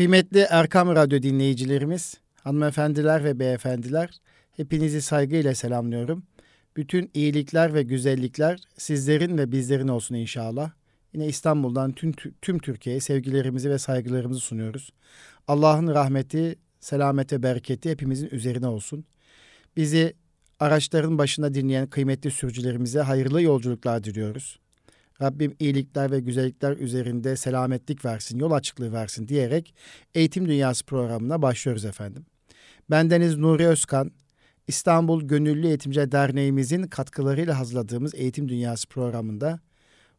Kıymetli Erkam Radyo dinleyicilerimiz, hanımefendiler ve beyefendiler, hepinizi saygıyla selamlıyorum. Bütün iyilikler ve güzellikler sizlerin ve bizlerin olsun inşallah. Yine İstanbul'dan tüm, tüm Türkiye'ye sevgilerimizi ve saygılarımızı sunuyoruz. Allah'ın rahmeti, selamete, bereketi hepimizin üzerine olsun. Bizi araçların başında dinleyen kıymetli sürücülerimize hayırlı yolculuklar diliyoruz. Rabbim iyilikler ve güzellikler üzerinde selametlik versin, yol açıklığı versin diyerek Eğitim Dünyası programına başlıyoruz efendim. Bendeniz Nuri Özkan, İstanbul Gönüllü Eğitimci Derneğimizin katkılarıyla hazırladığımız Eğitim Dünyası programında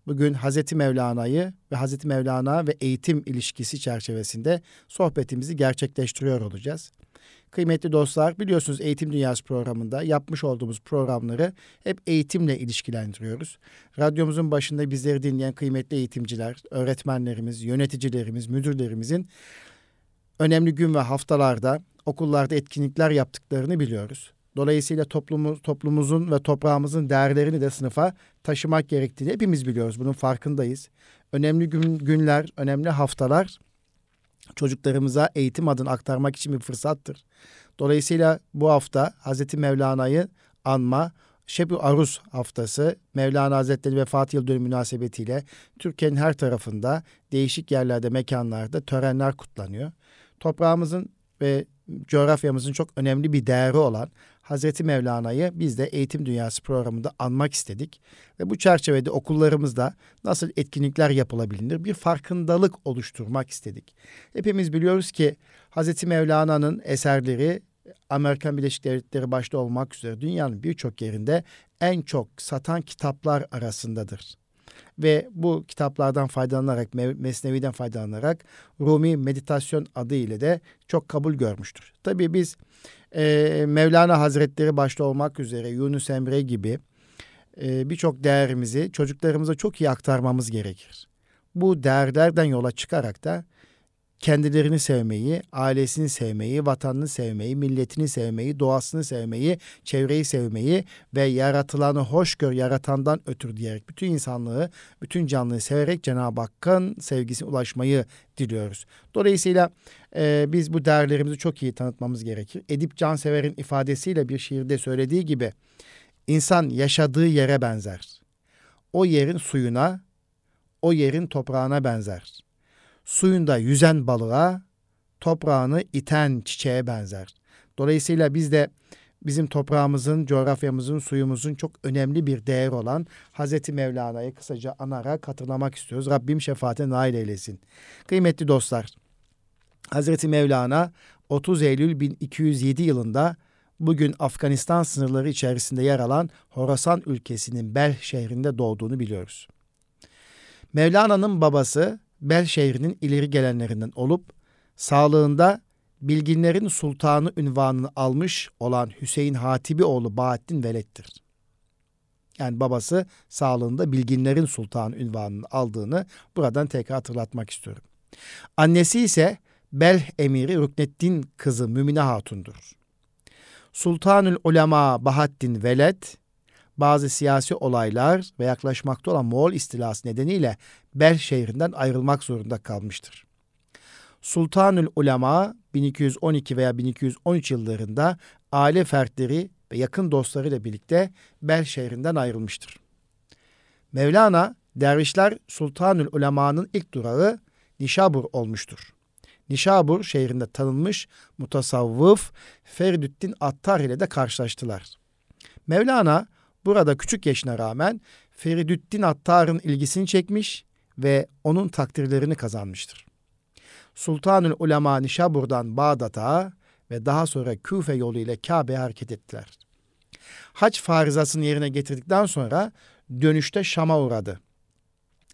bugün Hazreti Mevlana'yı ve Hazreti Mevlana ve eğitim ilişkisi çerçevesinde sohbetimizi gerçekleştiriyor olacağız. Kıymetli dostlar biliyorsunuz Eğitim Dünyası programında yapmış olduğumuz programları hep eğitimle ilişkilendiriyoruz. Radyomuzun başında bizleri dinleyen kıymetli eğitimciler, öğretmenlerimiz, yöneticilerimiz, müdürlerimizin önemli gün ve haftalarda okullarda etkinlikler yaptıklarını biliyoruz. Dolayısıyla toplumumuz, toplumumuzun ve toprağımızın değerlerini de sınıfa taşımak gerektiğini hepimiz biliyoruz. Bunun farkındayız. Önemli gün, günler, önemli haftalar çocuklarımıza eğitim adını aktarmak için bir fırsattır. Dolayısıyla bu hafta Hazreti Mevlana'yı anma, Şebi Arus haftası Mevlana Hazretleri vefat yıl dönümü münasebetiyle Türkiye'nin her tarafında değişik yerlerde, mekanlarda törenler kutlanıyor. Toprağımızın ve coğrafyamızın çok önemli bir değeri olan Hazreti Mevlana'yı biz de Eğitim Dünyası programında anmak istedik. Ve bu çerçevede okullarımızda nasıl etkinlikler yapılabilir bir farkındalık oluşturmak istedik. Hepimiz biliyoruz ki Hazreti Mevlana'nın eserleri Amerikan Birleşik Devletleri başta olmak üzere dünyanın birçok yerinde en çok satan kitaplar arasındadır ve bu kitaplardan faydalanarak, Mesnevi'den faydalanarak Rumi Meditasyon adı ile de çok kabul görmüştür. Tabii biz e, Mevlana Hazretleri başta olmak üzere Yunus Emre gibi e, birçok değerimizi çocuklarımıza çok iyi aktarmamız gerekir. Bu değerlerden yola çıkarak da kendilerini sevmeyi, ailesini sevmeyi, vatanını sevmeyi, milletini sevmeyi, doğasını sevmeyi, çevreyi sevmeyi ve yaratılanı hoş gör, yaratandan ötür diyerek bütün insanlığı, bütün canlıyı severek Cenab-ı Hakk'ın sevgisine ulaşmayı diliyoruz. Dolayısıyla e, biz bu değerlerimizi çok iyi tanıtmamız gerekir. Edip Cansever'in ifadesiyle bir şiirde söylediği gibi insan yaşadığı yere benzer. O yerin suyuna, o yerin toprağına benzer suyunda yüzen balığa, toprağını iten çiçeğe benzer. Dolayısıyla biz de bizim toprağımızın, coğrafyamızın, suyumuzun çok önemli bir değer olan Hazreti Mevlana'yı kısaca anarak hatırlamak istiyoruz. Rabbim şefaate nail eylesin. Kıymetli dostlar, Hazreti Mevlana 30 Eylül 1207 yılında bugün Afganistan sınırları içerisinde yer alan Horasan ülkesinin Bel şehrinde doğduğunu biliyoruz. Mevlana'nın babası Bel şehrinin ileri gelenlerinden olup sağlığında bilginlerin sultanı ünvanını almış olan Hüseyin Hatibi oğlu Bahattin Veled'dir. Yani babası sağlığında bilginlerin sultanı ünvanını aldığını buradan tekrar hatırlatmak istiyorum. Annesi ise Bel emiri Rükneddin kızı Mümine Hatun'dur. Sultanül Ulema Bahattin Veled bazı siyasi olaylar ve yaklaşmakta olan Moğol istilası nedeniyle Bel şehrinden ayrılmak zorunda kalmıştır. Sultanül Ulema 1212 veya 1213 yıllarında aile fertleri ve yakın dostlarıyla birlikte Bel şehrinden ayrılmıştır. Mevlana, dervişler Sultanül Ulema'nın ilk durağı Nişabur olmuştur. Nişabur şehrinde tanınmış mutasavvıf Feridüddin Attar ile de karşılaştılar. Mevlana Burada küçük yaşına rağmen Feridüddin Attar'ın ilgisini çekmiş ve onun takdirlerini kazanmıştır. Sultanül Ulema Nişabur'dan Bağdat'a ve daha sonra Küfe yolu ile Kabe'ye hareket ettiler. Hac farizasını yerine getirdikten sonra dönüşte Şam'a uğradı.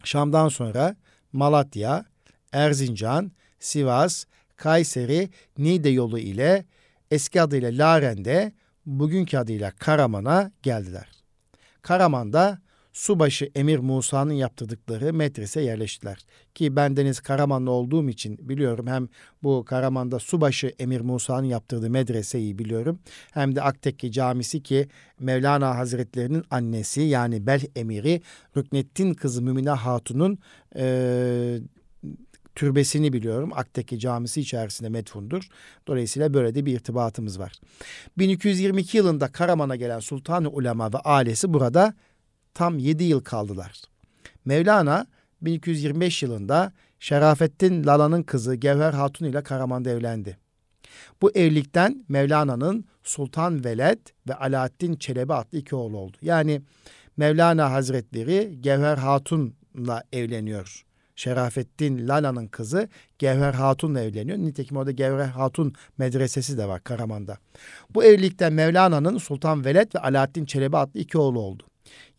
Şam'dan sonra Malatya, Erzincan, Sivas, Kayseri, Niğde yolu ile eski adıyla Laren'de, bugünkü adıyla Karaman'a geldiler. Karaman'da Subaşı Emir Musa'nın yaptırdıkları medrese yerleştiler. Ki ben Deniz Karamanlı olduğum için biliyorum hem bu Karaman'da Subaşı Emir Musa'nın yaptırdığı medreseyi biliyorum. Hem de Aktekke Camisi ki Mevlana Hazretlerinin annesi yani Bel Emiri Rükneddin kızı Mümine Hatun'un e, türbesini biliyorum. Ak'taki camisi içerisinde metfundur. Dolayısıyla böyle de bir irtibatımız var. 1222 yılında Karaman'a gelen Sultan-ı Ulema ve ailesi burada tam 7 yıl kaldılar. Mevlana 1225 yılında Şerafettin Lala'nın kızı Gevher Hatun ile Karaman'da evlendi. Bu evlilikten Mevlana'nın Sultan Veled ve Alaaddin Çelebi adlı iki oğlu oldu. Yani Mevlana Hazretleri Gevher Hatun'la evleniyor. Şerafettin Lala'nın kızı Gevher Hatun'la evleniyor. Nitekim orada Gevher Hatun medresesi de var Karaman'da. Bu evlilikten Mevlana'nın Sultan Veled ve Alaaddin Çelebi adlı iki oğlu oldu.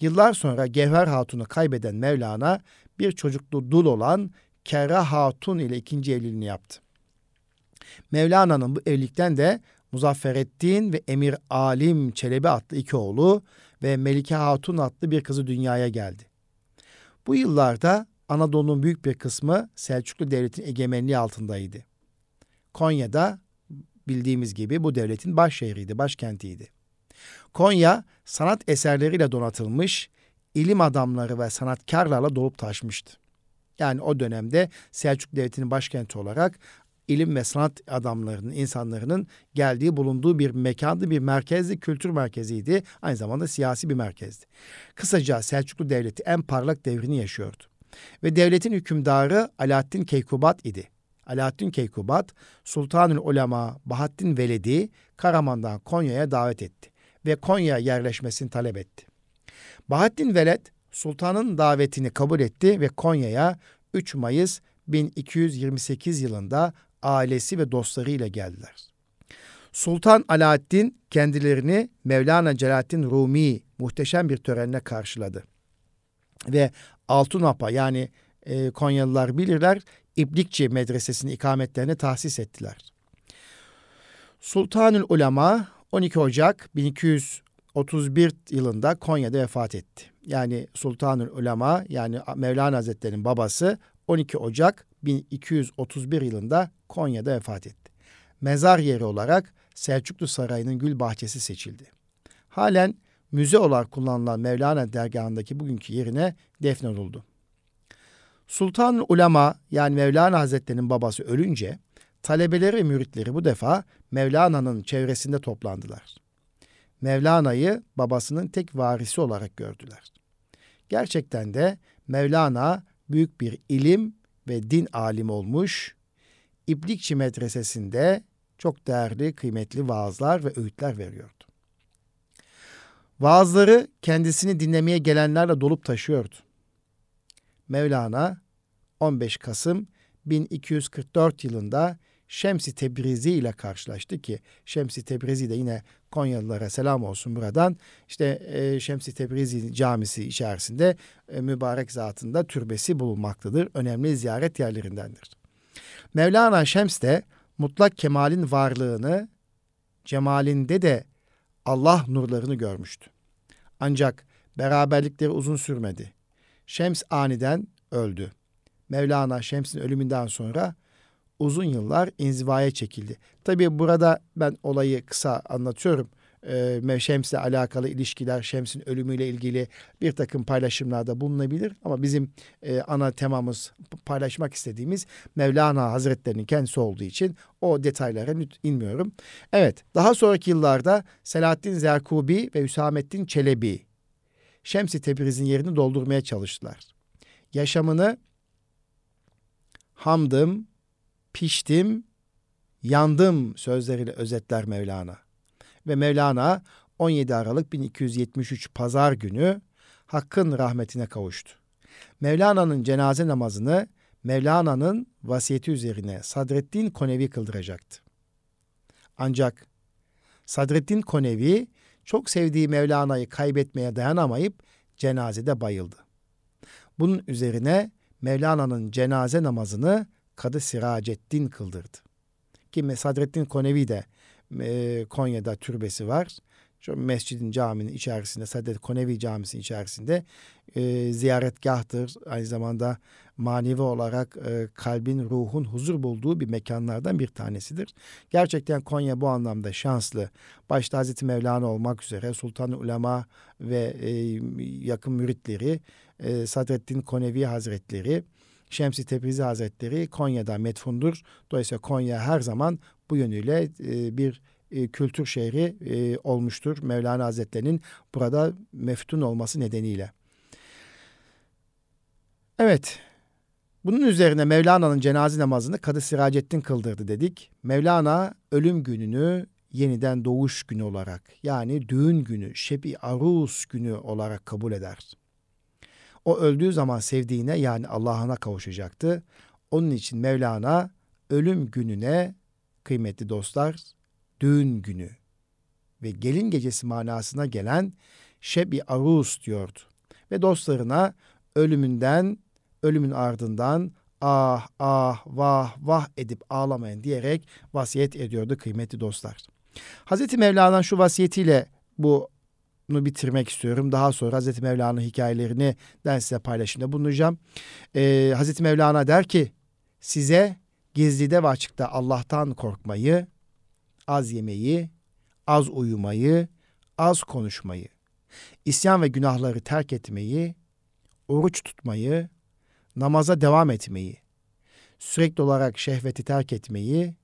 Yıllar sonra Gevher Hatun'u kaybeden Mevlana bir çocuklu dul olan Kerra Hatun ile ikinci evliliğini yaptı. Mevlana'nın bu evlilikten de Muzaffereddin ve Emir Alim Çelebi adlı iki oğlu ve Melike Hatun adlı bir kızı dünyaya geldi. Bu yıllarda Anadolu'nun büyük bir kısmı Selçuklu Devleti'nin egemenliği altındaydı. Konya'da bildiğimiz gibi bu devletin baş şehriydi, başkentiydi. Konya sanat eserleriyle donatılmış, ilim adamları ve sanatkarlarla dolup taşmıştı. Yani o dönemde Selçuk Devleti'nin başkenti olarak ilim ve sanat adamlarının, insanların geldiği, bulunduğu bir mekandı, bir merkezdi, kültür merkeziydi. Aynı zamanda siyasi bir merkezdi. Kısaca Selçuklu Devleti en parlak devrini yaşıyordu. Ve devletin hükümdarı Alaaddin Keykubat idi. Alaaddin Keykubat, Sultanül Ulema Bahattin Veledi Karaman'dan Konya'ya davet etti ve Konya yerleşmesini talep etti. Bahattin Veled sultanın davetini kabul etti ve Konya'ya 3 Mayıs 1228 yılında ailesi ve dostlarıyla geldiler. Sultan Alaaddin kendilerini Mevlana Celaleddin Rumi muhteşem bir törenle karşıladı. Ve Altınapa yani e, Konyalılar bilirler İplikçi medresesini ikametlerini tahsis ettiler. Sultanül Ulema 12 Ocak 1231 yılında Konya'da vefat etti. Yani Sultanül Ulema yani Mevlana Hazretleri'nin babası 12 Ocak 1231 yılında Konya'da vefat etti. Mezar yeri olarak Selçuklu Sarayı'nın gül bahçesi seçildi. Halen müze olarak kullanılan Mevlana dergahındaki bugünkü yerine defnedildi. Sultan Ulema yani Mevlana Hazretleri'nin babası ölünce talebeleri ve müritleri bu defa Mevlana'nın çevresinde toplandılar. Mevlana'yı babasının tek varisi olarak gördüler. Gerçekten de Mevlana büyük bir ilim ve din alimi olmuş, İplikçi medresesinde çok değerli, kıymetli vaazlar ve öğütler veriyordu. Vaazları kendisini dinlemeye gelenlerle dolup taşıyordu. Mevlana 15 Kasım 1244 yılında Şemsi Tebrizi ile karşılaştı ki Şemsi Tebrizi de yine Konyalılara selam olsun buradan. İşte e, Şemsi Tebrizi camisi içerisinde e, mübarek zatında türbesi bulunmaktadır. Önemli ziyaret yerlerindendir. Mevlana Şems de mutlak kemalin varlığını, cemalinde de Allah nurlarını görmüştü. Ancak beraberlikleri uzun sürmedi. Şems aniden öldü. Mevlana Şems'in ölümünden sonra uzun yıllar inzivaya çekildi. Tabii burada ben olayı kısa anlatıyorum. Ee, Şems'le alakalı ilişkiler, Şems'in ölümüyle ilgili bir takım paylaşımlarda bulunabilir. Ama bizim e, ana temamız paylaşmak istediğimiz Mevlana Hazretlerinin kendisi olduğu için o detaylara inmiyorum. Evet, daha sonraki yıllarda Selahaddin Zerkubi ve Hüsamettin Çelebi Şems-i Tebriz'in yerini doldurmaya çalıştılar. Yaşamını hamdım, piştim, yandım sözleriyle özetler Mevlana. Ve Mevlana 17 Aralık 1273 Pazar günü Hakk'ın rahmetine kavuştu. Mevlana'nın cenaze namazını Mevlana'nın vasiyeti üzerine Sadreddin Konevi kıldıracaktı. Ancak Sadreddin Konevi çok sevdiği Mevlana'yı kaybetmeye dayanamayıp cenazede bayıldı. Bunun üzerine Mevlana'nın cenaze namazını Kadı Siraceddin kıldırdı. Ki Sadreddin Konevi de Konya'da türbesi var. Şu mescidin caminin içerisinde, Sadreddin Konevi Camisi'nin içerisinde e, ziyaretgahtır. Aynı zamanda manevi olarak e, kalbin, ruhun huzur bulduğu bir mekanlardan bir tanesidir. Gerçekten Konya bu anlamda şanslı. Başta Hazreti Mevlana olmak üzere Sultan Ulema ve e, yakın müritleri, e, Sadreddin Konevi Hazretleri, Şemsi Tebrizi Hazretleri Konya'da metfundur. Dolayısıyla Konya her zaman bu yönüyle e, bir e, kültür şehri e, olmuştur. Mevlana Hazretleri'nin burada meftun olması nedeniyle. Evet, bunun üzerine Mevlana'nın cenaze namazını Kadı Siracettin kıldırdı dedik. Mevlana ölüm gününü yeniden doğuş günü olarak yani düğün günü, şebi arus günü olarak kabul eder. O öldüğü zaman sevdiğine yani Allah'ına kavuşacaktı. Onun için Mevlana ölüm gününe kıymetli dostlar düğün günü ve gelin gecesi manasına gelen şebi arus diyordu. Ve dostlarına ölümünden, ölümün ardından ah ah vah vah edip ağlamayın diyerek vasiyet ediyordu kıymetli dostlar. Hazreti Mevlana şu vasiyetiyle bu bunu bitirmek istiyorum. Daha sonra Hazreti Mevlana'nın hikayelerini ben size paylaşımda bulunacağım. Ee, Hazreti Mevlana der ki size gizlide ve açıkta Allah'tan korkmayı, az yemeyi, az uyumayı, az konuşmayı, isyan ve günahları terk etmeyi, oruç tutmayı, namaza devam etmeyi, sürekli olarak şehveti terk etmeyi,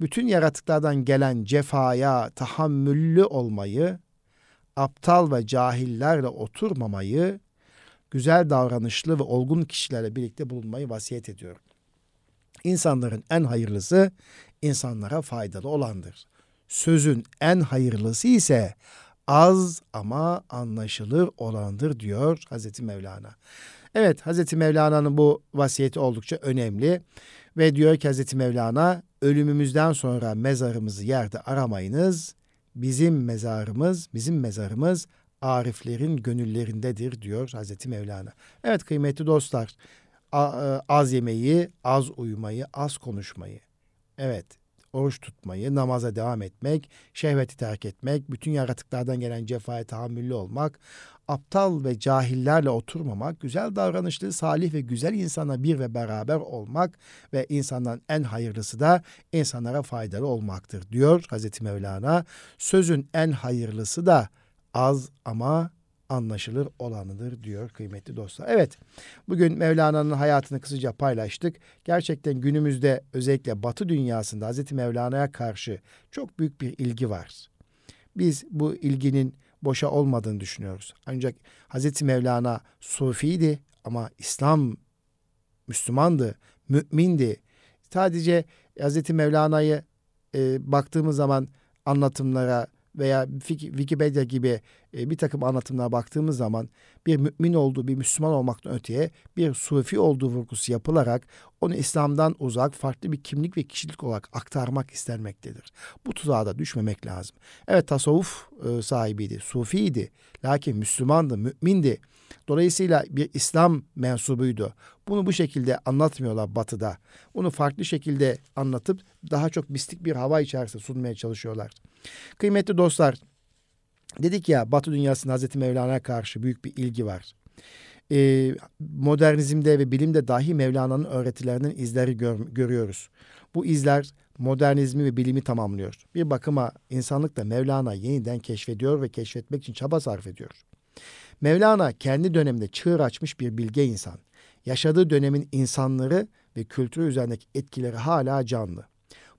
bütün yaratıklardan gelen cefaya tahammüllü olmayı, aptal ve cahillerle oturmamayı, güzel davranışlı ve olgun kişilerle birlikte bulunmayı vasiyet ediyorum. İnsanların en hayırlısı insanlara faydalı olandır. Sözün en hayırlısı ise az ama anlaşılır olandır diyor Hazreti Mevlana. Evet Hazreti Mevlana'nın bu vasiyeti oldukça önemli ve diyor ki Hazreti Mevlana ölümümüzden sonra mezarımızı yerde aramayınız. Bizim mezarımız, bizim mezarımız ariflerin gönüllerindedir diyor Hazreti Mevlana. Evet kıymetli dostlar az yemeyi, az uyumayı, az konuşmayı. Evet oruç tutmayı, namaza devam etmek, şehveti terk etmek, bütün yaratıklardan gelen cefaya tahammüllü olmak, aptal ve cahillerle oturmamak, güzel davranışlı, salih ve güzel insana bir ve beraber olmak ve insandan en hayırlısı da insanlara faydalı olmaktır diyor Hazreti Mevlana. Sözün en hayırlısı da az ama anlaşılır olanıdır diyor kıymetli dostlar. Evet bugün Mevlana'nın hayatını kısaca paylaştık. Gerçekten günümüzde özellikle Batı dünyasında Hazreti Mevlana'ya karşı çok büyük bir ilgi var. Biz bu ilginin boşa olmadığını düşünüyoruz. Ancak Hazreti Mevlana Sufiydi ama İslam Müslümandı, mümindi. Sadece Hazreti Mevlana'yı e, baktığımız zaman anlatımlara, veya Wikipedia gibi e, bir takım anlatımlara baktığımız zaman bir mümin olduğu, bir Müslüman olmaktan öteye bir sufi olduğu vurgusu yapılarak onu İslam'dan uzak farklı bir kimlik ve kişilik olarak aktarmak istenmektedir. Bu tuzağa da düşmemek lazım. Evet tasavvuf e, sahibiydi, sufiydi. Lakin Müslümandı, mümindi. Dolayısıyla bir İslam mensubuydu. Bunu bu şekilde anlatmıyorlar batıda. Bunu farklı şekilde anlatıp daha çok mistik bir hava içerisinde sunmaya çalışıyorlar. Kıymetli dostlar, dedik ya Batı dünyasında Hazreti Mevlana'ya karşı büyük bir ilgi var. Ee, modernizmde ve bilimde dahi Mevlana'nın öğretilerinin izleri gör, görüyoruz. Bu izler modernizmi ve bilimi tamamlıyor. Bir bakıma insanlık da Mevlana yeniden keşfediyor ve keşfetmek için çaba sarf ediyor. Mevlana kendi döneminde çığır açmış bir bilge insan. Yaşadığı dönemin insanları ve kültürü üzerindeki etkileri hala canlı.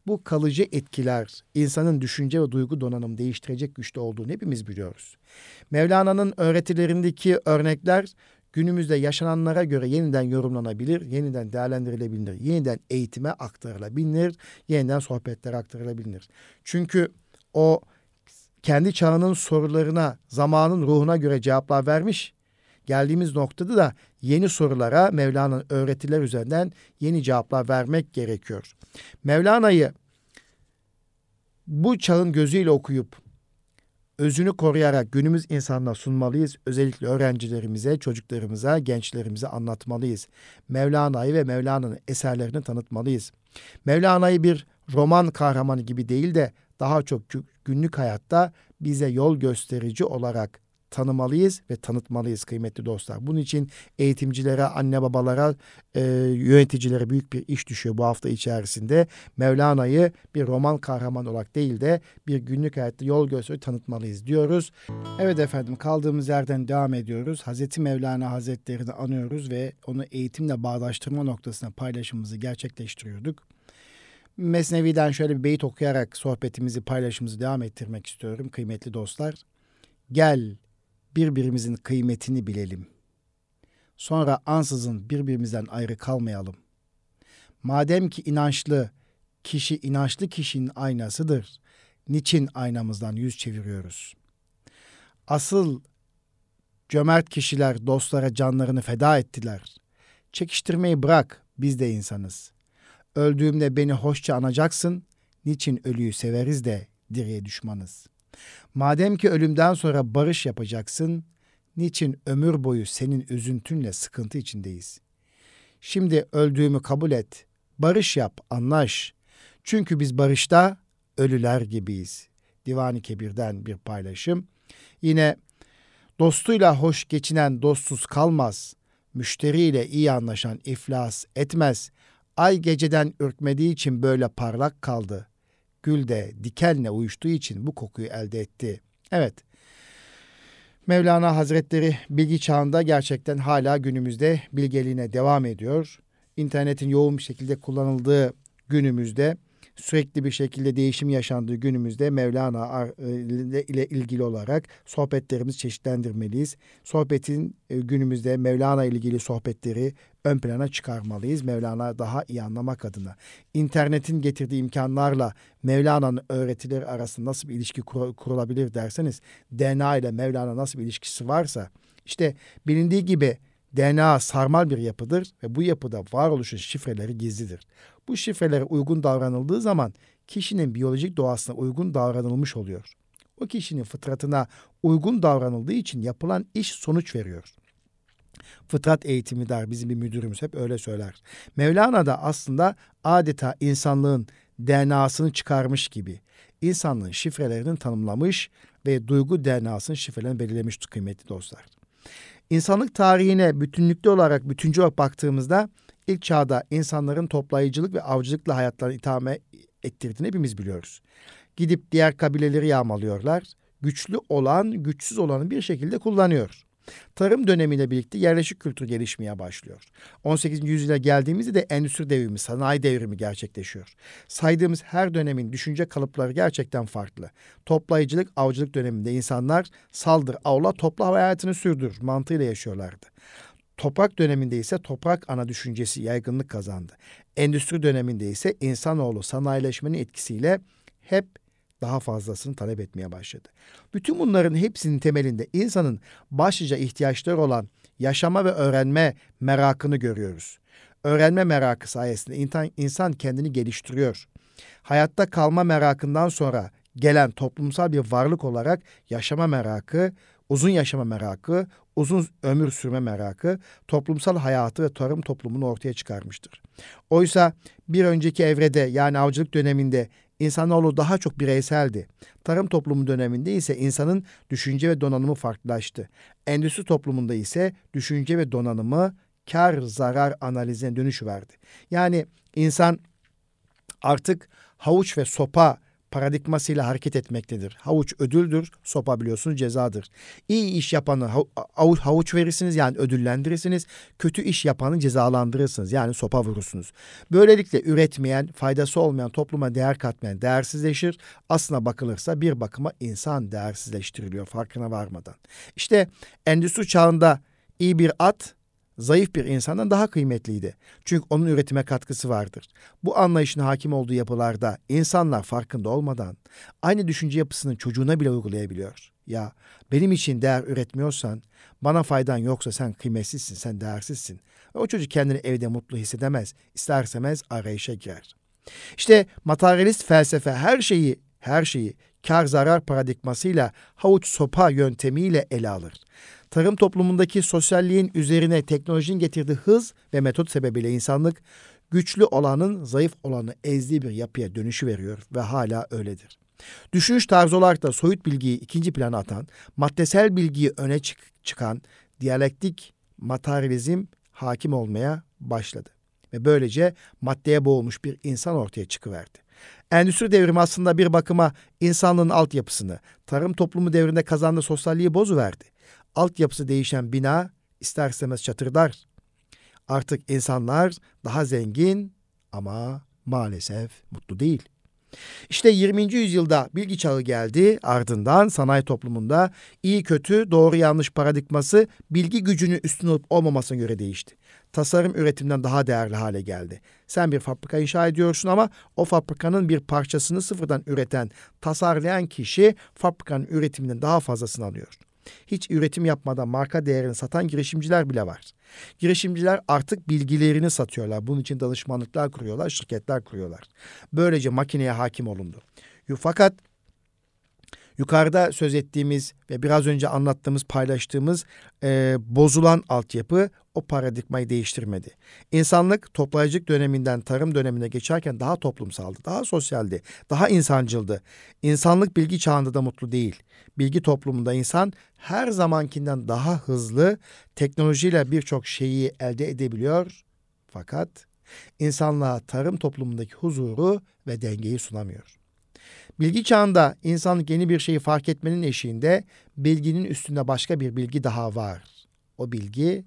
Bu kalıcı etkiler insanın düşünce ve duygu donanımı değiştirecek güçte olduğunu hepimiz biliyoruz. Mevlana'nın öğretilerindeki örnekler günümüzde yaşananlara göre yeniden yorumlanabilir, yeniden değerlendirilebilir, yeniden eğitime aktarılabilir, yeniden sohbetlere aktarılabilir. Çünkü o kendi çağının sorularına, zamanın ruhuna göre cevaplar vermiş. Geldiğimiz noktada da yeni sorulara Mevlana'nın öğretiler üzerinden yeni cevaplar vermek gerekiyor. Mevlana'yı bu çağın gözüyle okuyup özünü koruyarak günümüz insanına sunmalıyız. Özellikle öğrencilerimize, çocuklarımıza, gençlerimize anlatmalıyız. Mevlana'yı ve Mevlana'nın eserlerini tanıtmalıyız. Mevlana'yı bir roman kahramanı gibi değil de daha çok günlük hayatta bize yol gösterici olarak tanımalıyız ve tanıtmalıyız kıymetli dostlar. Bunun için eğitimcilere, anne babalara, e, yöneticilere büyük bir iş düşüyor bu hafta içerisinde. Mevlana'yı bir roman kahraman olarak değil de bir günlük hayatta yol gösteri tanıtmalıyız diyoruz. Evet efendim kaldığımız yerden devam ediyoruz. Hazreti Mevlana Hazretlerini anıyoruz ve onu eğitimle bağdaştırma noktasına paylaşımımızı gerçekleştiriyorduk. Mesnevi'den şöyle bir beyit okuyarak sohbetimizi, paylaşımımızı devam ettirmek istiyorum kıymetli dostlar. Gel birbirimizin kıymetini bilelim. Sonra ansızın birbirimizden ayrı kalmayalım. Madem ki inançlı kişi inançlı kişinin aynasıdır. Niçin aynamızdan yüz çeviriyoruz? Asıl cömert kişiler dostlara canlarını feda ettiler. Çekiştirmeyi bırak, biz de insanız. Öldüğümde beni hoşça anacaksın, niçin ölüyü severiz de diriye düşmanız. Madem ki ölümden sonra barış yapacaksın, niçin ömür boyu senin üzüntünle sıkıntı içindeyiz? Şimdi öldüğümü kabul et, barış yap, anlaş. Çünkü biz barışta ölüler gibiyiz. Divani Kebir'den bir paylaşım. Yine dostuyla hoş geçinen dostsuz kalmaz. Müşteriyle iyi anlaşan iflas etmez. Ay geceden ürkmediği için böyle parlak kaldı. Gül de dikenle uyuştuğu için bu kokuyu elde etti. Evet. Mevlana Hazretleri bilgi çağında gerçekten hala günümüzde bilgeliğine devam ediyor. İnternetin yoğun bir şekilde kullanıldığı günümüzde sürekli bir şekilde değişim yaşandığı günümüzde Mevlana e, ile ilgili olarak sohbetlerimizi çeşitlendirmeliyiz. Sohbetin e, günümüzde Mevlana ile ilgili sohbetleri ön plana çıkarmalıyız. Mevlana daha iyi anlamak adına. İnternetin getirdiği imkanlarla Mevlana'nın öğretileri arasında nasıl bir ilişki kur, kurulabilir derseniz DNA ile Mevlana nasıl bir ilişkisi varsa işte bilindiği gibi DNA sarmal bir yapıdır ve bu yapıda varoluşun şifreleri gizlidir. Bu şifrelere uygun davranıldığı zaman kişinin biyolojik doğasına uygun davranılmış oluyor. O kişinin fıtratına uygun davranıldığı için yapılan iş sonuç veriyor. Fıtrat eğitimi der bizim bir müdürümüz hep öyle söyler. Mevlana da aslında adeta insanlığın DNA'sını çıkarmış gibi insanlığın şifrelerini tanımlamış ve duygu DNA'sının şifrelerini belirlemiş kıymetli dostlar. İnsanlık tarihine bütünlükte olarak bütüncü olarak baktığımızda ilk çağda insanların toplayıcılık ve avcılıkla hayatlarını ithame ettirdiğini hepimiz biliyoruz. Gidip diğer kabileleri yağmalıyorlar. Güçlü olan güçsüz olanı bir şekilde kullanıyor. Tarım dönemiyle birlikte yerleşik kültür gelişmeye başlıyor. 18. yüzyıla geldiğimizde de endüstri devrimi, sanayi devrimi gerçekleşiyor. Saydığımız her dönemin düşünce kalıpları gerçekten farklı. Toplayıcılık, avcılık döneminde insanlar saldır, avla, topla hayatını sürdür mantığıyla yaşıyorlardı. Toprak döneminde ise toprak ana düşüncesi yaygınlık kazandı. Endüstri döneminde ise insanoğlu sanayileşmenin etkisiyle hep daha fazlasını talep etmeye başladı. Bütün bunların hepsinin temelinde insanın başlıca ihtiyaçları olan yaşama ve öğrenme merakını görüyoruz. Öğrenme merakı sayesinde insan, insan kendini geliştiriyor. Hayatta kalma merakından sonra gelen toplumsal bir varlık olarak yaşama merakı, uzun yaşama merakı, uzun ömür sürme merakı toplumsal hayatı ve tarım toplumunu ortaya çıkarmıştır. Oysa bir önceki evrede yani avcılık döneminde İnsanoğlu daha çok bireyseldi. Tarım toplumu döneminde ise insanın düşünce ve donanımı farklılaştı. Endüstri toplumunda ise düşünce ve donanımı kar zarar analizine dönüş verdi. Yani insan artık havuç ve sopa paradigmasıyla hareket etmektedir. Havuç ödüldür, sopa biliyorsunuz cezadır. İyi iş yapanı havuç, verirsiniz yani ödüllendirirsiniz. Kötü iş yapanı cezalandırırsınız yani sopa vurursunuz. Böylelikle üretmeyen, faydası olmayan topluma değer katmayan değersizleşir. Aslına bakılırsa bir bakıma insan değersizleştiriliyor farkına varmadan. İşte endüstri çağında iyi bir at zayıf bir insandan daha kıymetliydi. Çünkü onun üretime katkısı vardır. Bu anlayışın hakim olduğu yapılarda insanlar farkında olmadan aynı düşünce yapısını çocuğuna bile uygulayabiliyor. Ya benim için değer üretmiyorsan, bana faydan yoksa sen kıymetsizsin, sen değersizsin. Ve o çocuk kendini evde mutlu hissedemez, istersemez arayışa girer. İşte materyalist felsefe her şeyi, her şeyi kar zarar paradigmasıyla havuç sopa yöntemiyle ele alır tarım toplumundaki sosyalliğin üzerine teknolojinin getirdiği hız ve metot sebebiyle insanlık güçlü olanın zayıf olanı ezdiği bir yapıya dönüşü veriyor ve hala öyledir. Düşünüş tarzı olarak da soyut bilgiyi ikinci plana atan, maddesel bilgiyi öne çık çıkan diyalektik materyalizm hakim olmaya başladı. Ve böylece maddeye boğulmuş bir insan ortaya çıkıverdi. Endüstri devrimi aslında bir bakıma insanlığın altyapısını, tarım toplumu devrinde kazandığı sosyalliği bozuverdi. Altyapısı değişen bina ister istemez çatırdar. Artık insanlar daha zengin ama maalesef mutlu değil. İşte 20. yüzyılda bilgi çağı geldi, ardından sanayi toplumunda iyi kötü, doğru yanlış paradigması bilgi gücünü üstün olup olmamasına göre değişti. Tasarım üretimden daha değerli hale geldi. Sen bir fabrika inşa ediyorsun ama o fabrikanın bir parçasını sıfırdan üreten, tasarlayan kişi fabrikanın üretiminden daha fazlasını alıyor. Hiç üretim yapmadan marka değerini satan girişimciler bile var. Girişimciler artık bilgilerini satıyorlar. Bunun için danışmanlıklar kuruyorlar, şirketler kuruyorlar. Böylece makineye hakim olundu. Fakat yukarıda söz ettiğimiz ve biraz önce anlattığımız, paylaştığımız e, bozulan altyapı o paradigmayı değiştirmedi. İnsanlık toplayıcılık döneminden tarım dönemine geçerken daha toplumsaldı, daha sosyaldi, daha insancıldı. İnsanlık bilgi çağında da mutlu değil. Bilgi toplumunda insan her zamankinden daha hızlı teknolojiyle birçok şeyi elde edebiliyor. Fakat insanlığa tarım toplumundaki huzuru ve dengeyi sunamıyor. Bilgi çağında insanlık yeni bir şeyi fark etmenin eşiğinde bilginin üstünde başka bir bilgi daha var. O bilgi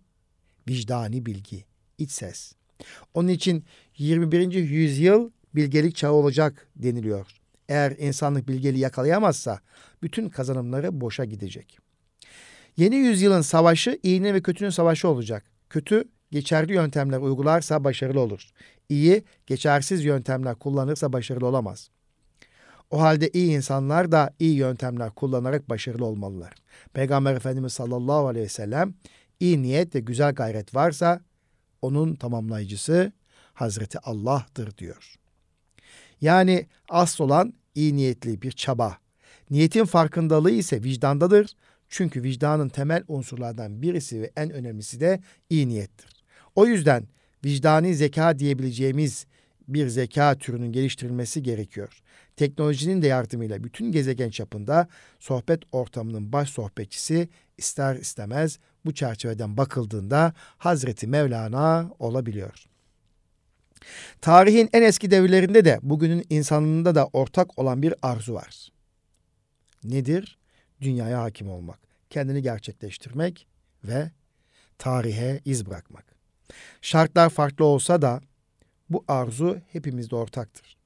vicdani bilgi, iç ses. Onun için 21. yüzyıl bilgelik çağı olacak deniliyor. Eğer insanlık bilgeliği yakalayamazsa bütün kazanımları boşa gidecek. Yeni yüzyılın savaşı iyinin ve kötünün savaşı olacak. Kötü geçerli yöntemler uygularsa başarılı olur. İyi geçersiz yöntemler kullanırsa başarılı olamaz. O halde iyi insanlar da iyi yöntemler kullanarak başarılı olmalılar. Peygamber Efendimiz sallallahu aleyhi ve sellem iyi niyet ve güzel gayret varsa onun tamamlayıcısı Hazreti Allah'tır diyor. Yani asıl olan iyi niyetli bir çaba. Niyetin farkındalığı ise vicdandadır. Çünkü vicdanın temel unsurlardan birisi ve en önemlisi de iyi niyettir. O yüzden vicdani zeka diyebileceğimiz bir zeka türünün geliştirilmesi gerekiyor. Teknolojinin de yardımıyla bütün gezegen çapında sohbet ortamının baş sohbetçisi ister istemez bu çerçeveden bakıldığında Hazreti Mevlana olabiliyor. Tarihin en eski devirlerinde de bugünün insanlığında da ortak olan bir arzu var. Nedir? Dünyaya hakim olmak, kendini gerçekleştirmek ve tarihe iz bırakmak. Şartlar farklı olsa da bu arzu hepimizde ortaktır.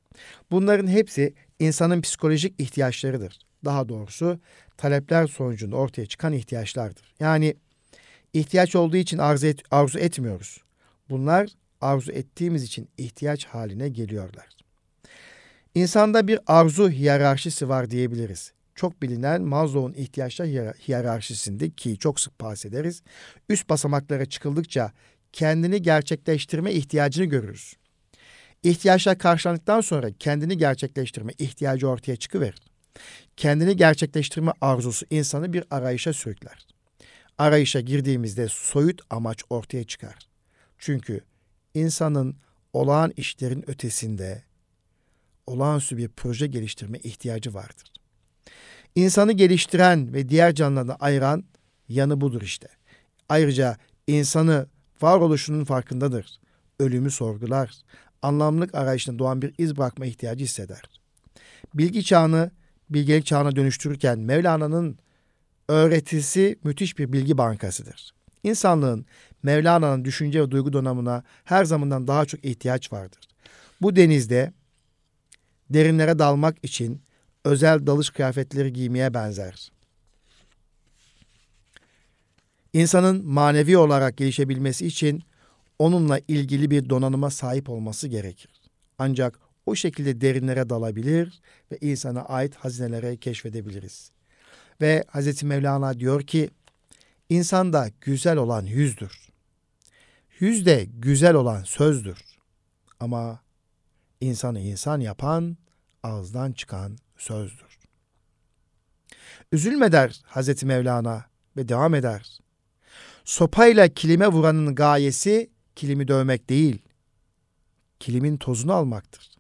Bunların hepsi insanın psikolojik ihtiyaçlarıdır. Daha doğrusu talepler sonucunda ortaya çıkan ihtiyaçlardır. Yani ihtiyaç olduğu için arzu, et, arzu etmiyoruz. Bunlar arzu ettiğimiz için ihtiyaç haline geliyorlar. İnsanda bir arzu hiyerarşisi var diyebiliriz. Çok bilinen Maslow'un ihtiyaçlar hiyerarşisinde ki çok sık bahsederiz. Üst basamaklara çıkıldıkça kendini gerçekleştirme ihtiyacını görürüz. İhtiyaçlar karşılandıktan sonra kendini gerçekleştirme ihtiyacı ortaya çıkıverir. Kendini gerçekleştirme arzusu insanı bir arayışa sürükler. Arayışa girdiğimizde soyut amaç ortaya çıkar. Çünkü insanın olağan işlerin ötesinde olağanüstü bir proje geliştirme ihtiyacı vardır. İnsanı geliştiren ve diğer canlılardan ayıran yanı budur işte. Ayrıca insanı varoluşunun farkındadır. Ölümü sorgular, anlamlık arayışında doğan bir iz bırakma ihtiyacı hisseder. Bilgi çağını bilgelik çağına dönüştürürken Mevlana'nın öğretisi müthiş bir bilgi bankasıdır. İnsanlığın Mevlana'nın düşünce ve duygu donanımına her zamandan daha çok ihtiyaç vardır. Bu denizde derinlere dalmak için özel dalış kıyafetleri giymeye benzer. İnsanın manevi olarak gelişebilmesi için onunla ilgili bir donanıma sahip olması gerekir. Ancak o şekilde derinlere dalabilir ve insana ait hazinelere keşfedebiliriz. Ve Hz. Mevlana diyor ki, insanda güzel olan yüzdür. Yüz de güzel olan sözdür. Ama insanı insan yapan ağızdan çıkan sözdür. Üzülme der Hazreti Mevlana ve devam eder. Sopayla kilime vuranın gayesi kilimi dövmek değil, kilimin tozunu almaktır.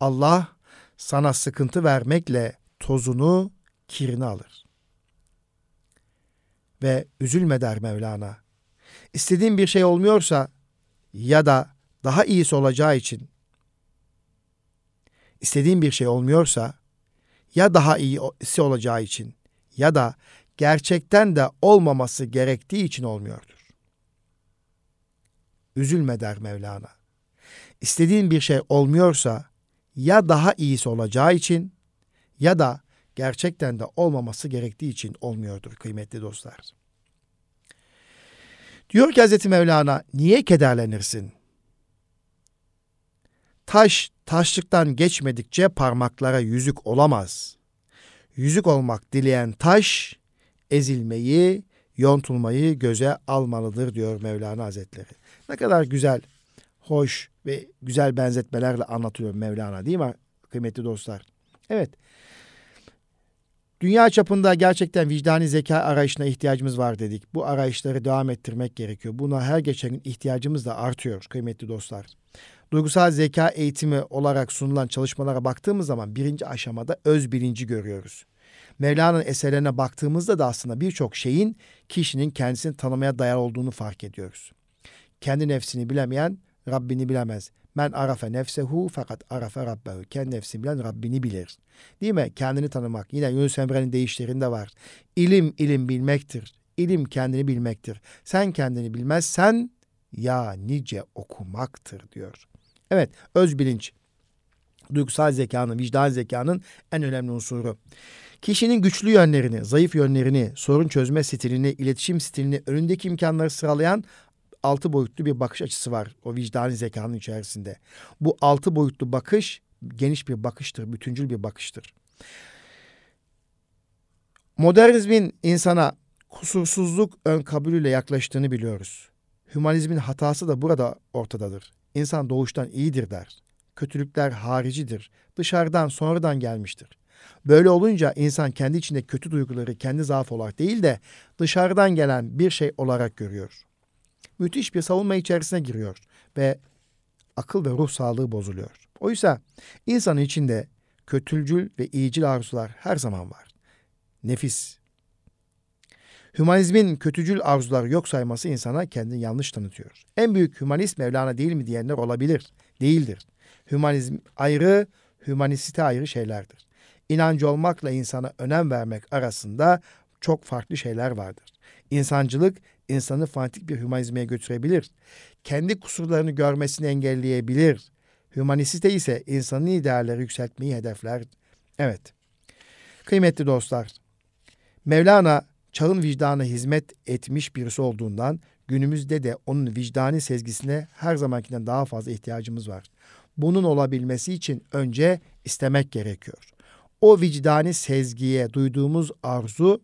Allah sana sıkıntı vermekle tozunu, kirini alır. Ve üzülme der Mevlana. İstediğin bir şey olmuyorsa ya da daha iyisi olacağı için istediğin bir şey olmuyorsa ya daha iyisi olacağı için ya da gerçekten de olmaması gerektiği için olmuyordur. Üzülme der Mevlana. İstediğin bir şey olmuyorsa ya daha iyisi olacağı için ya da gerçekten de olmaması gerektiği için olmuyordur kıymetli dostlar. Diyor ki Hazreti Mevlana niye kederlenirsin? Taş taşlıktan geçmedikçe parmaklara yüzük olamaz. Yüzük olmak dileyen taş ezilmeyi, yontulmayı göze almalıdır diyor Mevlana Hazretleri. Ne kadar güzel, hoş ve güzel benzetmelerle anlatıyor Mevlana değil mi kıymetli dostlar? Evet. Dünya çapında gerçekten vicdani zeka arayışına ihtiyacımız var dedik. Bu arayışları devam ettirmek gerekiyor. Buna her geçen gün ihtiyacımız da artıyor kıymetli dostlar. Duygusal zeka eğitimi olarak sunulan çalışmalara baktığımız zaman birinci aşamada öz bilinci görüyoruz. Mevlana'nın eserlerine baktığımızda da aslında birçok şeyin kişinin kendisini tanımaya dayalı olduğunu fark ediyoruz. Kendi nefsini bilemeyen Rabbini bilemez. Men arafe nefsehu fakat arafe rabbehu. Kendi nefsini bilen Rabbini bilir. Değil mi? Kendini tanımak. Yine Yunus Emre'nin deyişlerinde var. İlim ilim bilmektir. İlim kendini bilmektir. Sen kendini bilmezsen ya nice okumaktır diyor. Evet öz bilinç duygusal zekanın, vicdan zekanın en önemli unsuru. Kişinin güçlü yönlerini, zayıf yönlerini, sorun çözme stilini, iletişim stilini, önündeki imkanları sıralayan altı boyutlu bir bakış açısı var o vicdani zekanın içerisinde. Bu altı boyutlu bakış geniş bir bakıştır, bütüncül bir bakıştır. Modernizmin insana kusursuzluk ön kabulüyle yaklaştığını biliyoruz. Hümanizmin hatası da burada ortadadır. İnsan doğuştan iyidir der. Kötülükler haricidir. Dışarıdan sonradan gelmiştir. Böyle olunca insan kendi içinde kötü duyguları kendi zaaf olarak değil de dışarıdan gelen bir şey olarak görüyor. Müthiş bir savunma içerisine giriyor ve akıl ve ruh sağlığı bozuluyor. Oysa insanın içinde kötülcül ve iyicil arzular her zaman var. Nefis. Hümanizmin kötücül arzuları yok sayması insana kendini yanlış tanıtıyor. En büyük hümanist Mevlana değil mi diyenler olabilir. Değildir. Hümanizm ayrı, hümaniste ayrı şeylerdir. İnancı olmakla insana önem vermek arasında çok farklı şeyler vardır. İnsancılık insanı fanatik bir hümanizmeye götürebilir. Kendi kusurlarını görmesini engelleyebilir. Hümaniste ise insanın idealleri yükseltmeyi hedefler. Evet. Kıymetli dostlar, Mevlana çağın vicdanına hizmet etmiş birisi olduğundan günümüzde de onun vicdani sezgisine her zamankinden daha fazla ihtiyacımız var. Bunun olabilmesi için önce istemek gerekiyor. O vicdani sezgiye duyduğumuz arzu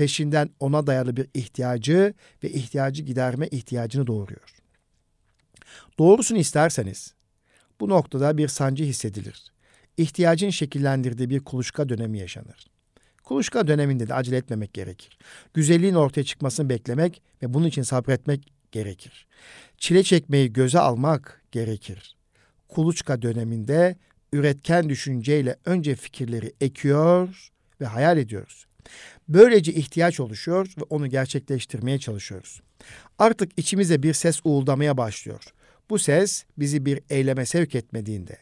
peşinden ona dayalı bir ihtiyacı ve ihtiyacı giderme ihtiyacını doğuruyor. Doğrusunu isterseniz bu noktada bir sancı hissedilir. İhtiyacın şekillendirdiği bir kuluçka dönemi yaşanır. Kuluçka döneminde de acele etmemek gerekir. Güzelliğin ortaya çıkmasını beklemek ve bunun için sabretmek gerekir. Çile çekmeyi göze almak gerekir. Kuluçka döneminde üretken düşünceyle önce fikirleri ekiyor ve hayal ediyoruz. Böylece ihtiyaç oluşuyor ve onu gerçekleştirmeye çalışıyoruz. Artık içimize bir ses uğuldamaya başlıyor. Bu ses bizi bir eyleme sevk etmediğinde,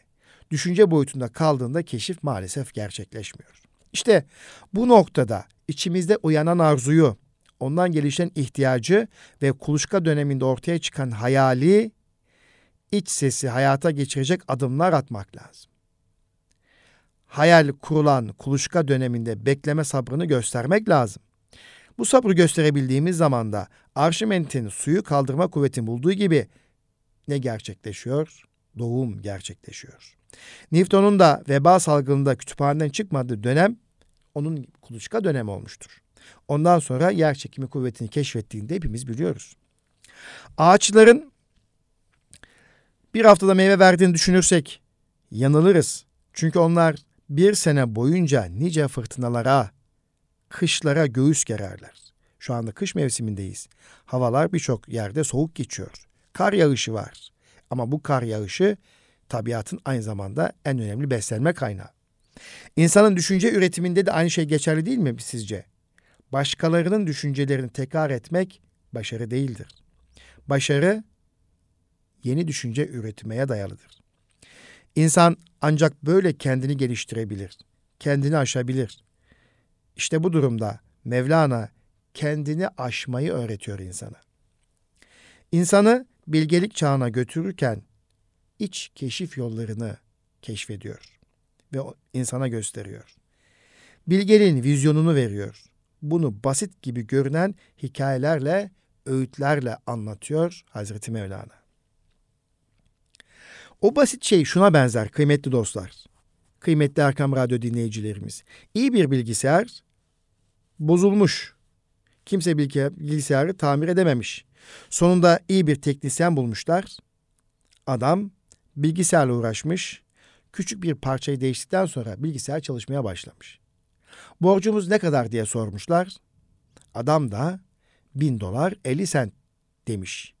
düşünce boyutunda kaldığında keşif maalesef gerçekleşmiyor. İşte bu noktada içimizde uyanan arzuyu, ondan gelişen ihtiyacı ve kuluçka döneminde ortaya çıkan hayali, iç sesi hayata geçirecek adımlar atmak lazım. Hayal kurulan kuluçka döneminde bekleme sabrını göstermek lazım. Bu sabrı gösterebildiğimiz zaman da Arşimet'in suyu kaldırma kuvvetini bulduğu gibi ne gerçekleşiyor? Doğum gerçekleşiyor. Newton'un da veba salgınında kütüphaneden çıkmadığı dönem onun kuluçka dönemi olmuştur. Ondan sonra yer çekimi kuvvetini keşfettiğinde hepimiz biliyoruz. Ağaçların bir haftada meyve verdiğini düşünürsek yanılırız. Çünkü onlar bir sene boyunca nice fırtınalara, kışlara göğüs gererler. Şu anda kış mevsimindeyiz. Havalar birçok yerde soğuk geçiyor. Kar yağışı var. Ama bu kar yağışı tabiatın aynı zamanda en önemli beslenme kaynağı. İnsanın düşünce üretiminde de aynı şey geçerli değil mi sizce? Başkalarının düşüncelerini tekrar etmek başarı değildir. Başarı yeni düşünce üretmeye dayalıdır. İnsan ancak böyle kendini geliştirebilir, kendini aşabilir. İşte bu durumda Mevlana kendini aşmayı öğretiyor insana. İnsanı bilgelik çağına götürürken iç keşif yollarını keşfediyor ve insana gösteriyor. Bilgeliğin vizyonunu veriyor. Bunu basit gibi görünen hikayelerle, öğütlerle anlatıyor Hazreti Mevlana. O basit şey şuna benzer kıymetli dostlar. Kıymetli Erkam Radyo dinleyicilerimiz. İyi bir bilgisayar bozulmuş. Kimse bilgisayarı tamir edememiş. Sonunda iyi bir teknisyen bulmuşlar. Adam bilgisayarla uğraşmış. Küçük bir parçayı değiştikten sonra bilgisayar çalışmaya başlamış. Borcumuz ne kadar diye sormuşlar. Adam da bin dolar elli sent demiş.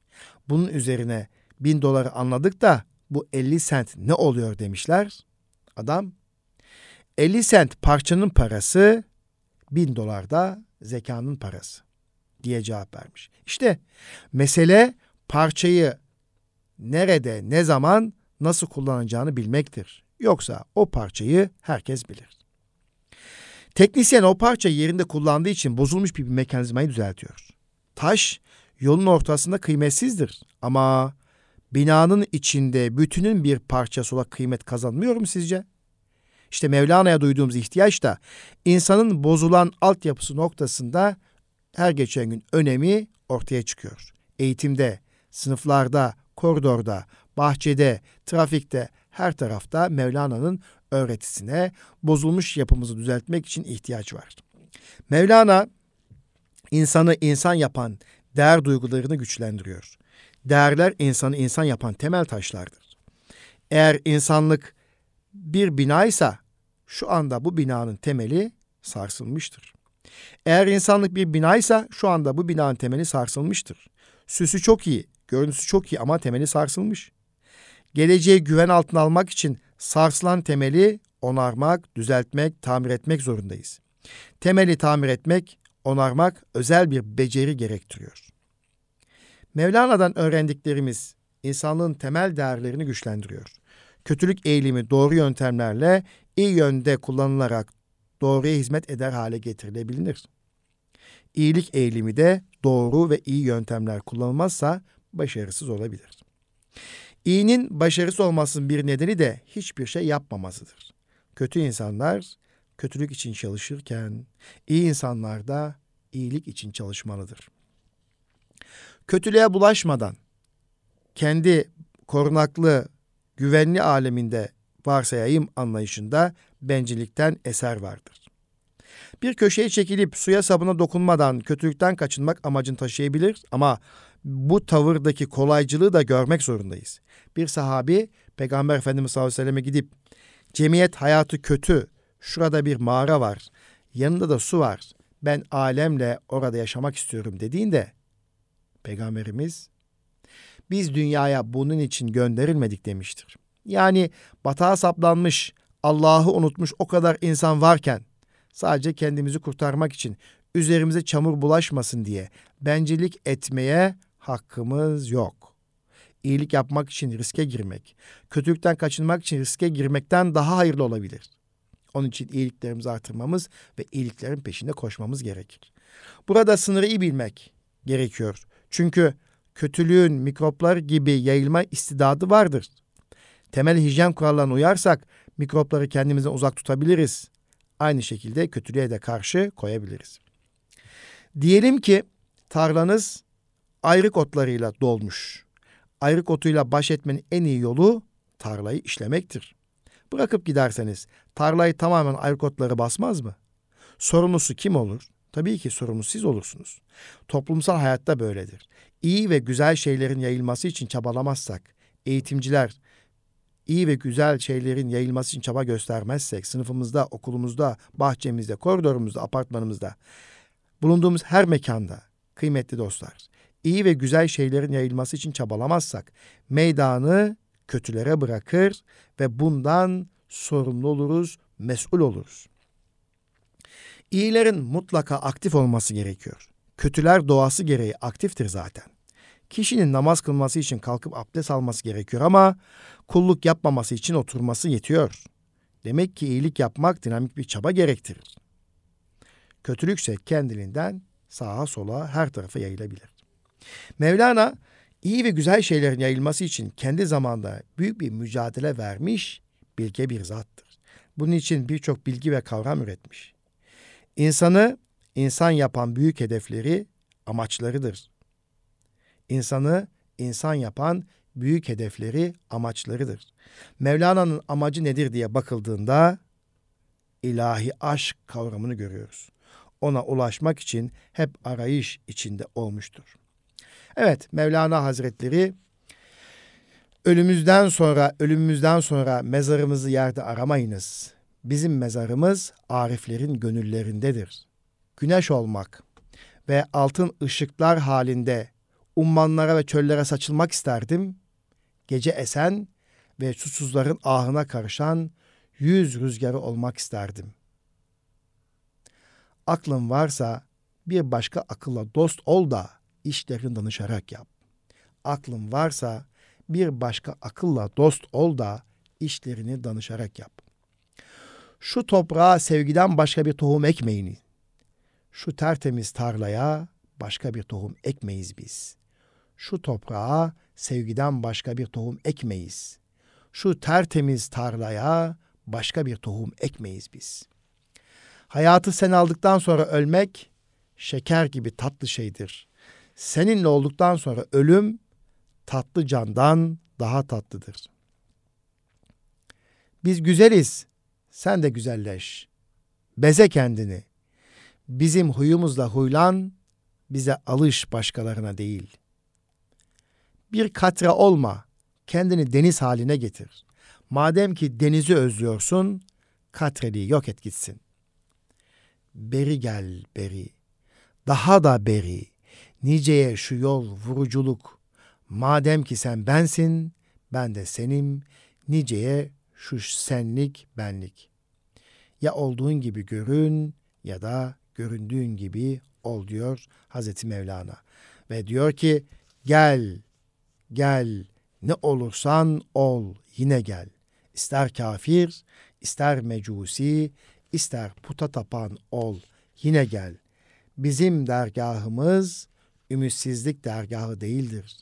Bunun üzerine bin doları anladık da bu 50 sent ne oluyor demişler. Adam 50 sent parçanın parası 1000 dolar da zekanın parası diye cevap vermiş. İşte mesele parçayı nerede, ne zaman, nasıl kullanacağını bilmektir. Yoksa o parçayı herkes bilir. Teknisyen o parçayı yerinde kullandığı için bozulmuş bir mekanizmayı düzeltiyor. Taş yolun ortasında kıymetsizdir ama binanın içinde bütünün bir parçası olarak kıymet kazanmıyor mu sizce? İşte Mevlana'ya duyduğumuz ihtiyaç da insanın bozulan altyapısı noktasında her geçen gün önemi ortaya çıkıyor. Eğitimde, sınıflarda, koridorda, bahçede, trafikte, her tarafta Mevlana'nın öğretisine bozulmuş yapımızı düzeltmek için ihtiyaç var. Mevlana insanı insan yapan değer duygularını güçlendiriyor. Değerler insanı insan yapan temel taşlardır. Eğer insanlık bir binaysa şu anda bu binanın temeli sarsılmıştır. Eğer insanlık bir binaysa şu anda bu binanın temeli sarsılmıştır. Süsü çok iyi, görüntüsü çok iyi ama temeli sarsılmış. Geleceğe güven altına almak için sarsılan temeli onarmak, düzeltmek, tamir etmek zorundayız. Temeli tamir etmek, onarmak özel bir beceri gerektiriyor. Mevlana'dan öğrendiklerimiz insanlığın temel değerlerini güçlendiriyor. Kötülük eğilimi doğru yöntemlerle iyi yönde kullanılarak doğruya hizmet eder hale getirilebilir. İyilik eğilimi de doğru ve iyi yöntemler kullanılmazsa başarısız olabilir. İyinin başarısız olmasının bir nedeni de hiçbir şey yapmamasıdır. Kötü insanlar kötülük için çalışırken iyi insanlar da iyilik için çalışmalıdır kötülüğe bulaşmadan kendi korunaklı, güvenli aleminde varsayayım anlayışında bencillikten eser vardır. Bir köşeye çekilip suya sabuna dokunmadan kötülükten kaçınmak amacını taşıyabilir ama bu tavırdaki kolaycılığı da görmek zorundayız. Bir sahabi Peygamber Efendimiz sallallahu aleyhi ve selleme gidip cemiyet hayatı kötü, şurada bir mağara var, yanında da su var, ben alemle orada yaşamak istiyorum dediğinde Peygamberimiz biz dünyaya bunun için gönderilmedik demiştir. Yani batağa saplanmış, Allah'ı unutmuş o kadar insan varken sadece kendimizi kurtarmak için üzerimize çamur bulaşmasın diye bencillik etmeye hakkımız yok. İyilik yapmak için riske girmek, kötülükten kaçınmak için riske girmekten daha hayırlı olabilir. Onun için iyiliklerimizi artırmamız ve iyiliklerin peşinde koşmamız gerekir. Burada sınırı iyi bilmek gerekiyor. Çünkü kötülüğün mikroplar gibi yayılma istidadı vardır. Temel hijyen kurallarına uyarsak mikropları kendimizden uzak tutabiliriz. Aynı şekilde kötülüğe de karşı koyabiliriz. Diyelim ki tarlanız ayrık otlarıyla dolmuş. Ayrık otuyla baş etmenin en iyi yolu tarlayı işlemektir. Bırakıp giderseniz tarlayı tamamen ayrık otları basmaz mı? Sorumlusu kim olur? Tabii ki sorumlu siz olursunuz. Toplumsal hayatta böyledir. İyi ve güzel şeylerin yayılması için çabalamazsak, eğitimciler iyi ve güzel şeylerin yayılması için çaba göstermezsek, sınıfımızda, okulumuzda, bahçemizde, koridorumuzda, apartmanımızda, bulunduğumuz her mekanda, kıymetli dostlar, iyi ve güzel şeylerin yayılması için çabalamazsak, meydanı kötülere bırakır ve bundan sorumlu oluruz, mesul oluruz. İyilerin mutlaka aktif olması gerekiyor. Kötüler doğası gereği aktiftir zaten. Kişinin namaz kılması için kalkıp abdest alması gerekiyor ama kulluk yapmaması için oturması yetiyor. Demek ki iyilik yapmak dinamik bir çaba gerektirir. Kötülükse kendiliğinden sağa sola her tarafa yayılabilir. Mevlana iyi ve güzel şeylerin yayılması için kendi zamanda büyük bir mücadele vermiş bilge bir zattır. Bunun için birçok bilgi ve kavram üretmiş. İnsanı insan yapan büyük hedefleri amaçlarıdır. İnsanı insan yapan büyük hedefleri amaçlarıdır. Mevlana'nın amacı nedir diye bakıldığında ilahi aşk kavramını görüyoruz. Ona ulaşmak için hep arayış içinde olmuştur. Evet Mevlana Hazretleri ölümümüzden sonra ölümümüzden sonra mezarımızı yerde aramayınız. Bizim mezarımız ariflerin gönüllerindedir. Güneş olmak ve altın ışıklar halinde ummanlara ve çöllere saçılmak isterdim. Gece esen ve susuzların ahına karışan yüz rüzgarı olmak isterdim. Aklın varsa bir başka akılla dost ol da işlerini danışarak yap. Aklın varsa bir başka akılla dost ol da işlerini danışarak yap. Şu toprağa sevgiden başka bir tohum ekmeyin. Şu tertemiz tarlaya başka bir tohum ekmeyiz biz. Şu toprağa sevgiden başka bir tohum ekmeyiz. Şu tertemiz tarlaya başka bir tohum ekmeyiz biz. Hayatı sen aldıktan sonra ölmek şeker gibi tatlı şeydir. Seninle olduktan sonra ölüm tatlı candan daha tatlıdır. Biz güzeliz, sen de güzelleş. Beze kendini. Bizim huyumuzla huylan, bize alış başkalarına değil. Bir katre olma, kendini deniz haline getir. Madem ki denizi özlüyorsun, katreliği yok et gitsin. Beri gel beri, daha da beri, niceye şu yol vuruculuk. Madem ki sen bensin, ben de senim, niceye şu senlik benlik. Ya olduğun gibi görün ya da göründüğün gibi ol diyor Hazreti Mevlana. Ve diyor ki gel, gel, ne olursan ol, yine gel. İster kafir, ister mecusi, ister puta tapan ol, yine gel. Bizim dergahımız ümitsizlik dergahı değildir.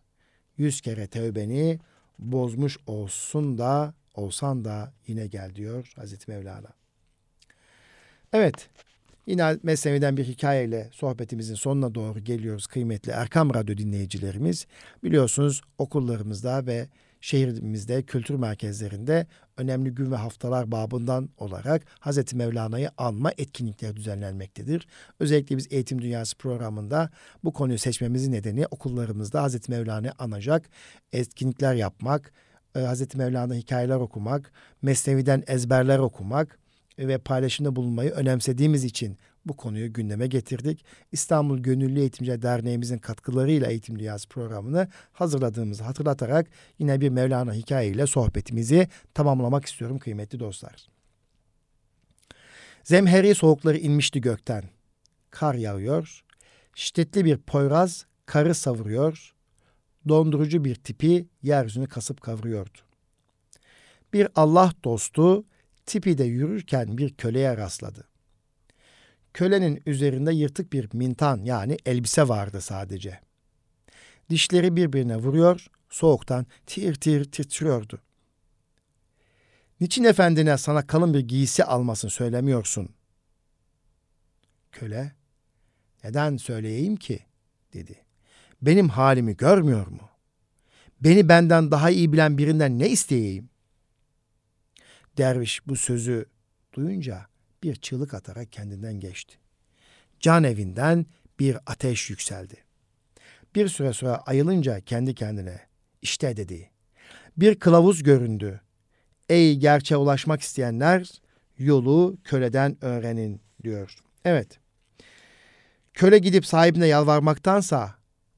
Yüz kere tevbeni bozmuş olsun da olsan da yine gel diyor Hazreti Mevlana. Evet, yine Mesnevi'den bir hikayeyle sohbetimizin sonuna doğru geliyoruz kıymetli Erkam Radyo dinleyicilerimiz. Biliyorsunuz okullarımızda ve şehrimizde, kültür merkezlerinde önemli gün ve haftalar babından olarak Hz. Mevlana'yı anma etkinlikleri düzenlenmektedir. Özellikle biz Eğitim Dünyası programında bu konuyu seçmemizin nedeni okullarımızda Hz. Mevlana'yı anacak etkinlikler yapmak, e, Hz. Mevlana hikayeler okumak, Mesnevi'den ezberler okumak ve paylaşımda bulunmayı önemsediğimiz için bu konuyu gündeme getirdik. İstanbul Gönüllü Eğitimci Derneğimizin katkılarıyla Eğitim Dünyası programını hazırladığımızı hatırlatarak yine bir Mevlana hikayeyle sohbetimizi tamamlamak istiyorum kıymetli dostlar. Zemheri soğukları inmişti gökten. Kar yağıyor. Şiddetli bir poyraz karı savuruyor. Dondurucu bir tipi yeryüzünü kasıp kavuruyordu. Bir Allah dostu tipi de yürürken bir köleye rastladı. Kölenin üzerinde yırtık bir mintan yani elbise vardı sadece. Dişleri birbirine vuruyor, soğuktan tir tir titriyordu. Niçin efendine sana kalın bir giysi almasını söylemiyorsun? Köle, neden söyleyeyim ki? dedi. Benim halimi görmüyor mu? Beni benden daha iyi bilen birinden ne isteyeyim? Derviş bu sözü duyunca bir çığlık atarak kendinden geçti. Can evinden bir ateş yükseldi. Bir süre sonra ayılınca kendi kendine işte dedi. Bir kılavuz göründü. Ey gerçeğe ulaşmak isteyenler yolu köleden öğrenin diyor. Evet. Köle gidip sahibine yalvarmaktansa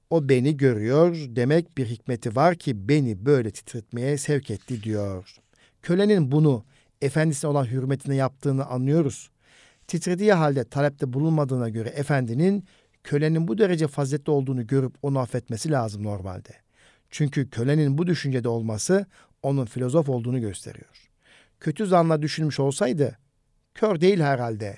O beni görüyor, demek bir hikmeti var ki beni böyle titretmeye sevk etti diyor. Kölenin bunu efendisine olan hürmetine yaptığını anlıyoruz. Titrediği halde talepte bulunmadığına göre efendinin kölenin bu derece faziletli olduğunu görüp onu affetmesi lazım normalde. Çünkü kölenin bu düşüncede olması onun filozof olduğunu gösteriyor. Kötü zanla düşünmüş olsaydı, kör değil herhalde,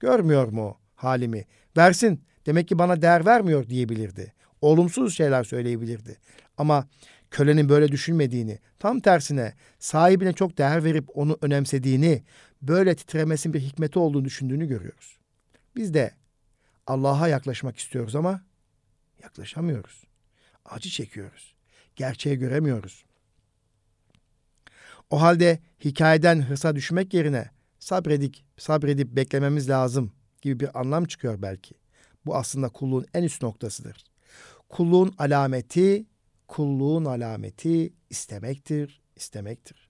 görmüyor mu halimi, versin demek ki bana değer vermiyor diyebilirdi. Olumsuz şeyler söyleyebilirdi. Ama kölenin böyle düşünmediğini, tam tersine sahibine çok değer verip onu önemsediğini, böyle titremesinin bir hikmeti olduğunu düşündüğünü görüyoruz. Biz de Allah'a yaklaşmak istiyoruz ama yaklaşamıyoruz. Acı çekiyoruz. Gerçeği göremiyoruz. O halde hikayeden hırsa düşmek yerine sabredik, sabredip beklememiz lazım gibi bir anlam çıkıyor belki. Bu aslında kulluğun en üst noktasıdır. Kulluğun alameti, kulluğun alameti istemektir, istemektir.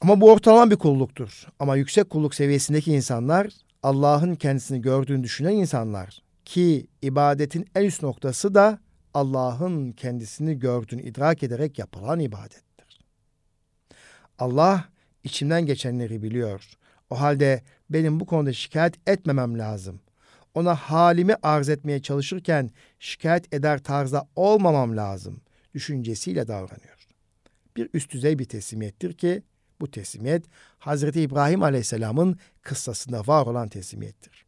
Ama bu ortalama bir kulluktur. Ama yüksek kulluk seviyesindeki insanlar Allah'ın kendisini gördüğünü düşünen insanlar ki ibadetin en üst noktası da Allah'ın kendisini gördüğünü idrak ederek yapılan ibadettir. Allah içimden geçenleri biliyor. O halde benim bu konuda şikayet etmemem lazım. Ona halimi arz etmeye çalışırken şikayet eder tarzda olmamam lazım düşüncesiyle davranıyor. Bir üst düzey bir teslimiyettir ki bu teslimiyet Hazreti İbrahim Aleyhisselam'ın kıssasında var olan teslimiyettir.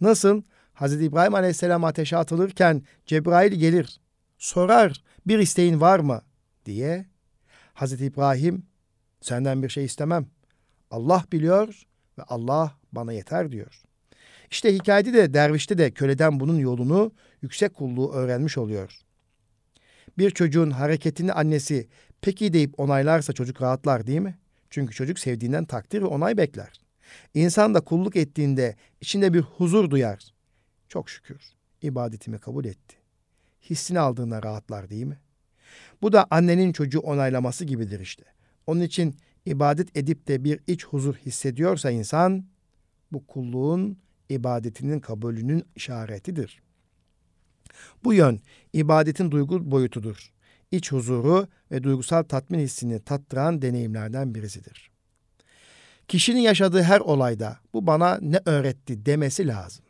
Nasıl Hazreti İbrahim Aleyhisselam ateşe atılırken Cebrail gelir, sorar bir isteğin var mı diye. Hazreti İbrahim senden bir şey istemem. Allah biliyor ve Allah bana yeter diyor. İşte hikayede de dervişte de köleden bunun yolunu yüksek kulluğu öğrenmiş oluyor. Bir çocuğun hareketini annesi peki deyip onaylarsa çocuk rahatlar değil mi? Çünkü çocuk sevdiğinden takdir ve onay bekler. İnsan da kulluk ettiğinde içinde bir huzur duyar. Çok şükür ibadetimi kabul etti. Hissini aldığında rahatlar değil mi? Bu da annenin çocuğu onaylaması gibidir işte. Onun için ibadet edip de bir iç huzur hissediyorsa insan bu kulluğun ibadetinin kabulünün işaretidir. Bu yön ibadetin duygu boyutudur. İç huzuru ve duygusal tatmin hissini tattıran deneyimlerden birisidir. Kişinin yaşadığı her olayda bu bana ne öğretti demesi lazım.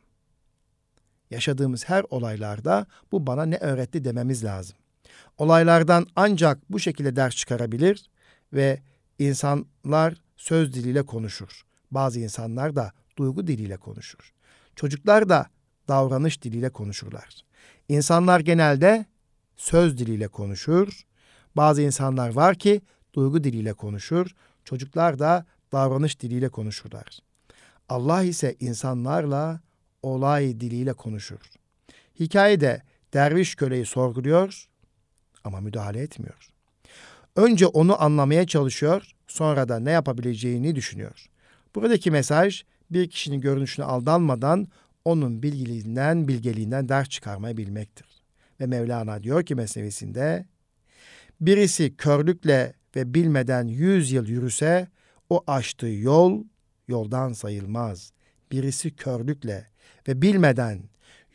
Yaşadığımız her olaylarda bu bana ne öğretti dememiz lazım. Olaylardan ancak bu şekilde ders çıkarabilir ve insanlar söz diliyle konuşur. Bazı insanlar da duygu diliyle konuşur. Çocuklar da davranış diliyle konuşurlar. İnsanlar genelde söz diliyle konuşur. Bazı insanlar var ki duygu diliyle konuşur. Çocuklar da davranış diliyle konuşurlar. Allah ise insanlarla olay diliyle konuşur. Hikayede derviş köleyi sorguluyor ama müdahale etmiyor. Önce onu anlamaya çalışıyor, sonra da ne yapabileceğini düşünüyor. Buradaki mesaj bir kişinin görünüşüne aldanmadan onun bilgiliğinden, bilgeliğinden ders çıkarmayı bilmektir. Ve Mevlana diyor ki mesnevisinde, birisi körlükle ve bilmeden yüz yıl yürüse, o açtığı yol yoldan sayılmaz. Birisi körlükle ve bilmeden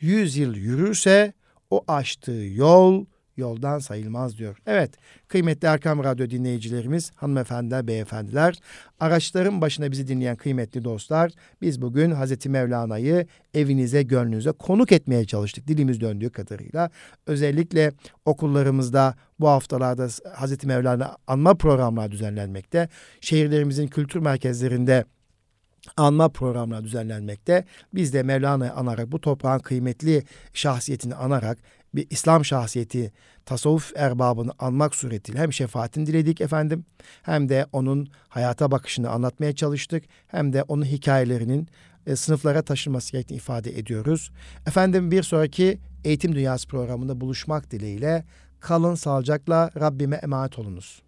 yüz yıl yürürse, o açtığı yol yoldan sayılmaz diyor. Evet kıymetli Erkam Radyo dinleyicilerimiz, hanımefendiler, beyefendiler, araçların başına bizi dinleyen kıymetli dostlar, biz bugün Hazreti Mevlana'yı evinize, gönlünüze konuk etmeye çalıştık dilimiz döndüğü kadarıyla. Özellikle okullarımızda bu haftalarda Hazreti Mevlana anma programları düzenlenmekte. Şehirlerimizin kültür merkezlerinde anma programları düzenlenmekte. Biz de Mevlana'yı anarak bu toprağın kıymetli şahsiyetini anarak bir İslam şahsiyeti, tasavvuf erbabını anmak suretiyle hem şefaatini diledik efendim hem de onun hayata bakışını anlatmaya çalıştık hem de onun hikayelerinin e, sınıflara taşınması gerektiğini ifade ediyoruz. Efendim bir sonraki Eğitim Dünyası programında buluşmak dileğiyle kalın sağlıcakla Rabbime emanet olunuz.